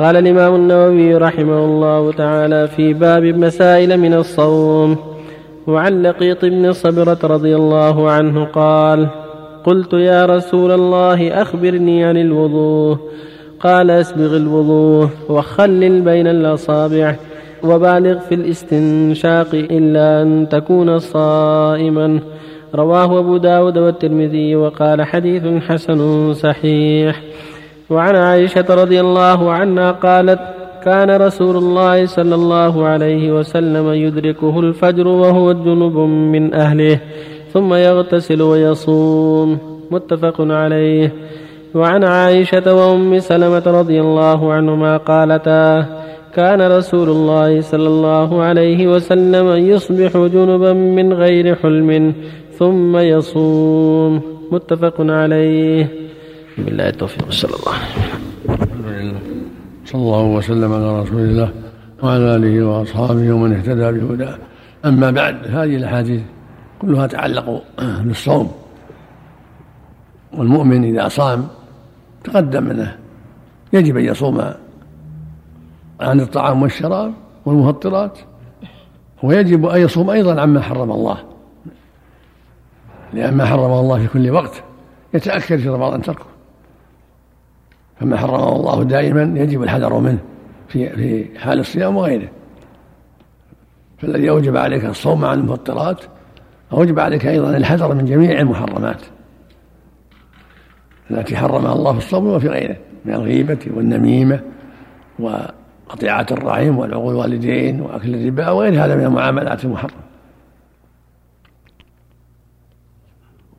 قال الإمام النووي رحمه الله تعالى في باب مسائل من الصوم وعن لقيط بن صبرة رضي الله عنه قال قلت يا رسول الله أخبرني عن الوضوء. قال أسبغ الوضوء وخلل بين الأصابع وبالغ في الاستنشاق إلا أن تكون صائما. رواه أبو داود والترمذي وقال حديث حسن صحيح. وعن عائشة رضي الله عنها قالت كان رسول الله صلى الله عليه وسلم يدركه الفجر وهو جنب من أهله ثم يغتسل ويصوم. متفق عليه. وعن عائشة وأم سلمة رضي الله عنهما قالتا كان رسول الله صلى الله عليه وسلم يصبح جنبا من غير حلم ثم يصوم. متفق عليه. بالله التوفيق. صلى الله عليه وسلم. صلى الله وسلم على رسول الله وعلى آله وأصحابه ومن اهتدى بهداه. أما بعد هذه الأحاديث كلها تعلق بالصوم. والمؤمن إذا صام تقدم منه يجب أن يصوم عن الطعام والشراب والمفطرات. ويجب أن يصوم أيضا عما حرم الله. لأن ما حرم الله في كل وقت يتاكد في رمضان تركه. فما حرمه الله دائما يجب الحذر منه في في حال الصيام وغيره. فالذي أوجب عليك الصوم عن المفطرات أوجب عليك أيضا الحذر من جميع المحرمات التي حرمها الله في الصوم وفي غيره من الغيبة والنميمة وقطيعة الرحم والعقول الوالدين وأكل الربا وغير هذا من المعاملات المحرمة.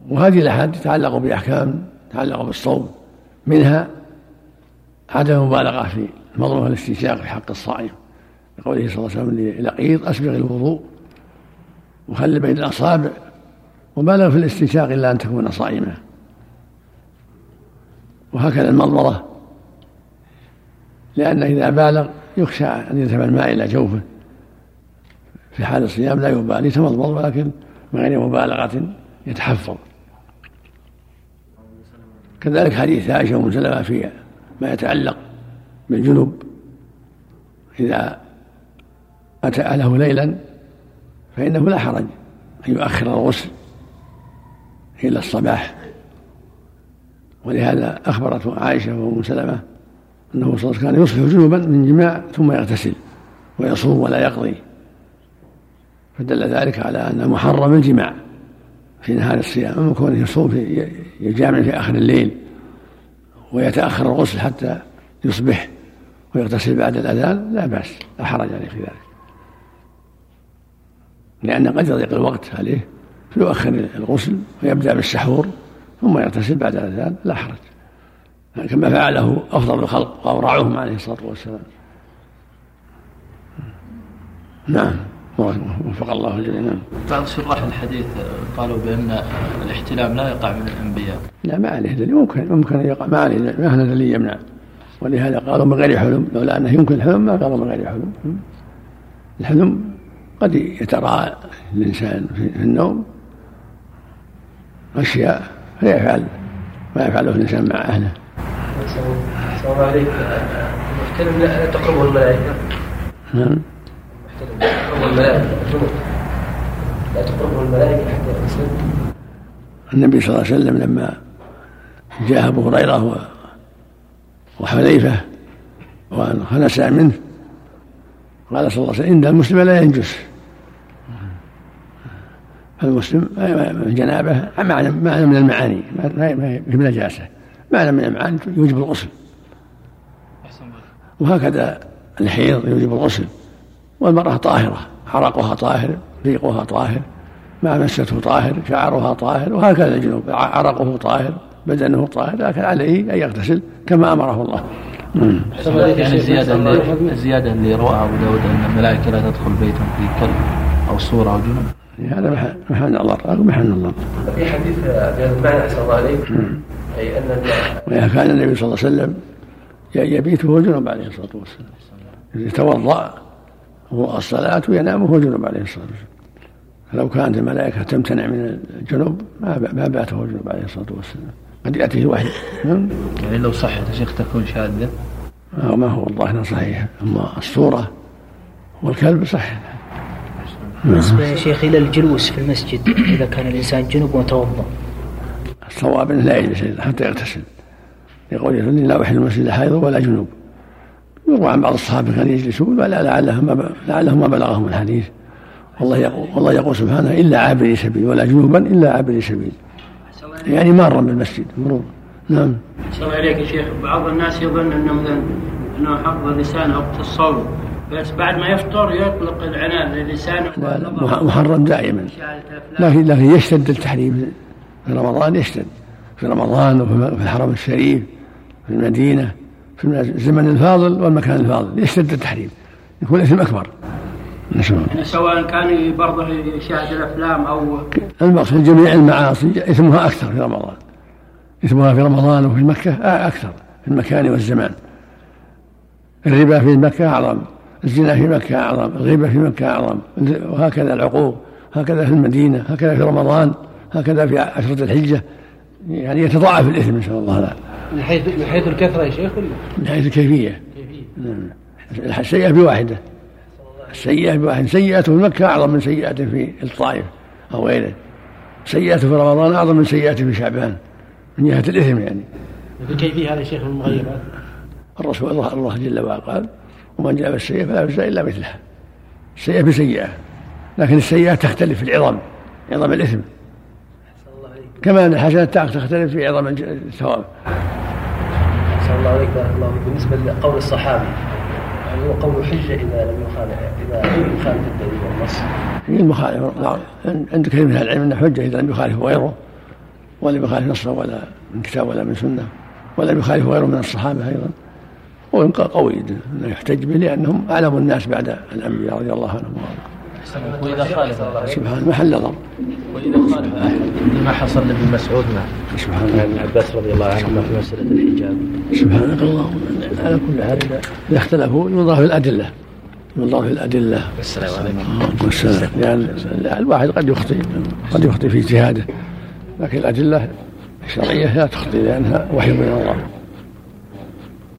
وهذه الأحاديث تتعلق بأحكام تتعلق بالصوم منها عدم المبالغة في المضمضة والاستنشاق في حق الصائم. لقوله صلى الله عليه وسلم للقيط أسبغ الوضوء وخل بين الأصابع وبالغ في الاستنشاق إلا أن تكون صائما وهكذا المضمضة لأن إذا بالغ يخشى أن يذهب الماء إلى جوفه. في حال الصيام لا يبالي يتمضمض ولكن من غير مبالغة يتحفظ. كذلك حديث عائشة وأم سلمة في ما يتعلق بالجنوب. إذا أتى أهله ليلا فإنه لا حرج أن يؤخر الغسل إلى الصباح. ولهذا أخبرت عائشة وأم سلمة أنه صلى الله عليه وسلم كان يصبح جنوبا من جماع ثم يغتسل ويصوم ولا يقضي. فدل ذلك على أن محرم الجماع في نهار الصيام أما كونه يصوم في يجامع في آخر الليل. ويتأخر الغسل حتى يصبح ويغتسل بعد الأذان لا بأس لا حرج عليه في ذلك. لأن قد يضيق الوقت عليه فيؤخر الغسل ويبدأ بالسحور ثم يغتسل بعد الأذان لا حرج. كما فعله أفضل الخلق وأورعهم عليه الصلاة والسلام. نعم. وفق الله الجميع. نعم. بعض شراح الحديث قالوا بأن الاحتلام لا يقع من الأنبياء. لا ما عليه دليل. ممكن ممكن أن يقع. ما عليه ما هنا دليل يمنع. ولهذا قالوا من غير حلم. لولا أنه يمكن الحلم ما قالوا من غير حلم. الحلم قد يتراءى الإنسان في النوم أشياء فيفعل ما يفعله الإنسان مع أهله. السلام عليك المحتلم لا تقربه الملائكة. نعم. الملائكة لا تقربه الملائكة حتى يغتسل النبي صلى الله عليه وسلم لما جاء أبو هريرة وحذيفة وخنس منه قال صلى الله عليه وسلم إن المسلم لا ينجس. فالمسلم الجنابة معنى معنى من المعاني ما هي بنجاسة معنى من المعاني يوجب الغسل. وهكذا الحيض يوجب الغسل. والمرأة طاهرة عرقها طاهر ريقها طاهر ما مسته طاهر شعرها طاهر وهكذا الجنوب عرقه طاهر بدنه طاهر لكن عليه أن يغتسل كما أمره الله. يعني الزيادة اللي الزيادة اللي روى أبو داود أن الملائكة لا تدخل بيتا في كلب أو صورة أو جنب. هذا محل الله محل الله. في حديث بهذا المعنى أحسن الله عليك. أي أن كان النبي صلى الله عليه وسلم يبيت وهو جنب عليه الصلاة والسلام. يتوضأ هو الصلاة وينام وهو جنوب عليه الصلاة والسلام. فلو كانت الملائكة تمتنع من الجنوب ما بات وهو جنوب عليه الصلاة والسلام. قد يأتيه الوحي نعم؟ يعني لو صحت يا شيخ تكون شاذة. ما هو الظاهر صحيح. أما الصورة والكلب صحيح. بالنسبة يا شيخ إلى الجلوس في المسجد إذا كان الإنسان جنوب وتوضأ الصواب أنه لا يجلس حتى يغتسل. يقول إني لا أحل المسجد حائض ولا جنوب. يروى عن بعض الصحابة كانوا يجلسون ولا لعلهم لعلهم ما بلغهم الحديث. والله يقول والله يقول سبحانه إلا عابري سبيل ولا جنوبا إلا عابري سبيل. يعني مارا بالمسجد مرور. نعم. الله عليك يا شيخ. بعض الناس يظن أنه مثلا أنه حفظ لسانه وقت الصوم بس بعد ما يفطر يطلق العنان للسانه لا لا محرم دائما. لكن لكن يشتد التحريم في رمضان يشتد. في رمضان وفي الحرم الشريف في المدينة. في الزمن الفاضل والمكان الفاضل يشتد التحريم. يكون الإثم أكبر. يعني سواء كان برضه يشاهد الأفلام أو المقصود جميع المعاصي إثمها أكثر في رمضان. إثمها في رمضان وفي مكة أكثر في المكان والزمان. الربا في مكة أعظم الزنا في مكة أعظم الغيبة في مكة أعظم وهكذا العقوق هكذا في المدينة هكذا في رمضان هكذا في عشرة الحجة. يعني يتضاعف الإثم ان شاء الله لا. من حيث من حيث الكثرة يا شيخ ولا؟ من حيث الكيفية. نعم السيئة بواحدة. السيئة بواحد سيئته في مكة أعظم من سيئته في الطائف أو غيره. سيئته في رمضان أعظم من سيئته في شعبان. من جهة الإثم يعني. كيفية هذا الشيخ المغيرات؟ الرسول الله, الله جل وعلا قال ومن جاء بالسيئة فلا يجزى إلا مثلها. السيئة بسيئة. لكن السيئة تختلف في العظم عظم الإثم. كما أن الحسنات تختلف في عظم الثواب. الله عليك بارك الله بالنسبة لقول الصحابي يعني هو قول حجة إذا لم يخالف إذا لم يخالف الدليل والنص. هي المخالف عند كثير من العلم أنه حجة إذا لم يخالف غيره ولم يخالف نصا ولا من كتاب ولا من سنة ولم يخالف غيره من الصحابة أيضا. هو قوي أنه يحتج به لأنهم أعلم الناس بعد الأنبياء رضي الله عنهم. وإذا خالف. سبحان محل نظر. وإذا خالف أحد لما حصل لابن مسعود مع سبحان ابن عباس رضي الله عنهما في مسألة الحجاب. سبحانك اللهم. على كل حال إذا اختلفوا ينظر في الأدلة. ينظر في الأدلة. السلام عليكم. والسلام لأن الواحد قد يخطئ قد يخطئ في اجتهاده. لكن الأدلة الشرعية لا تخطئ لأنها وحي من الله.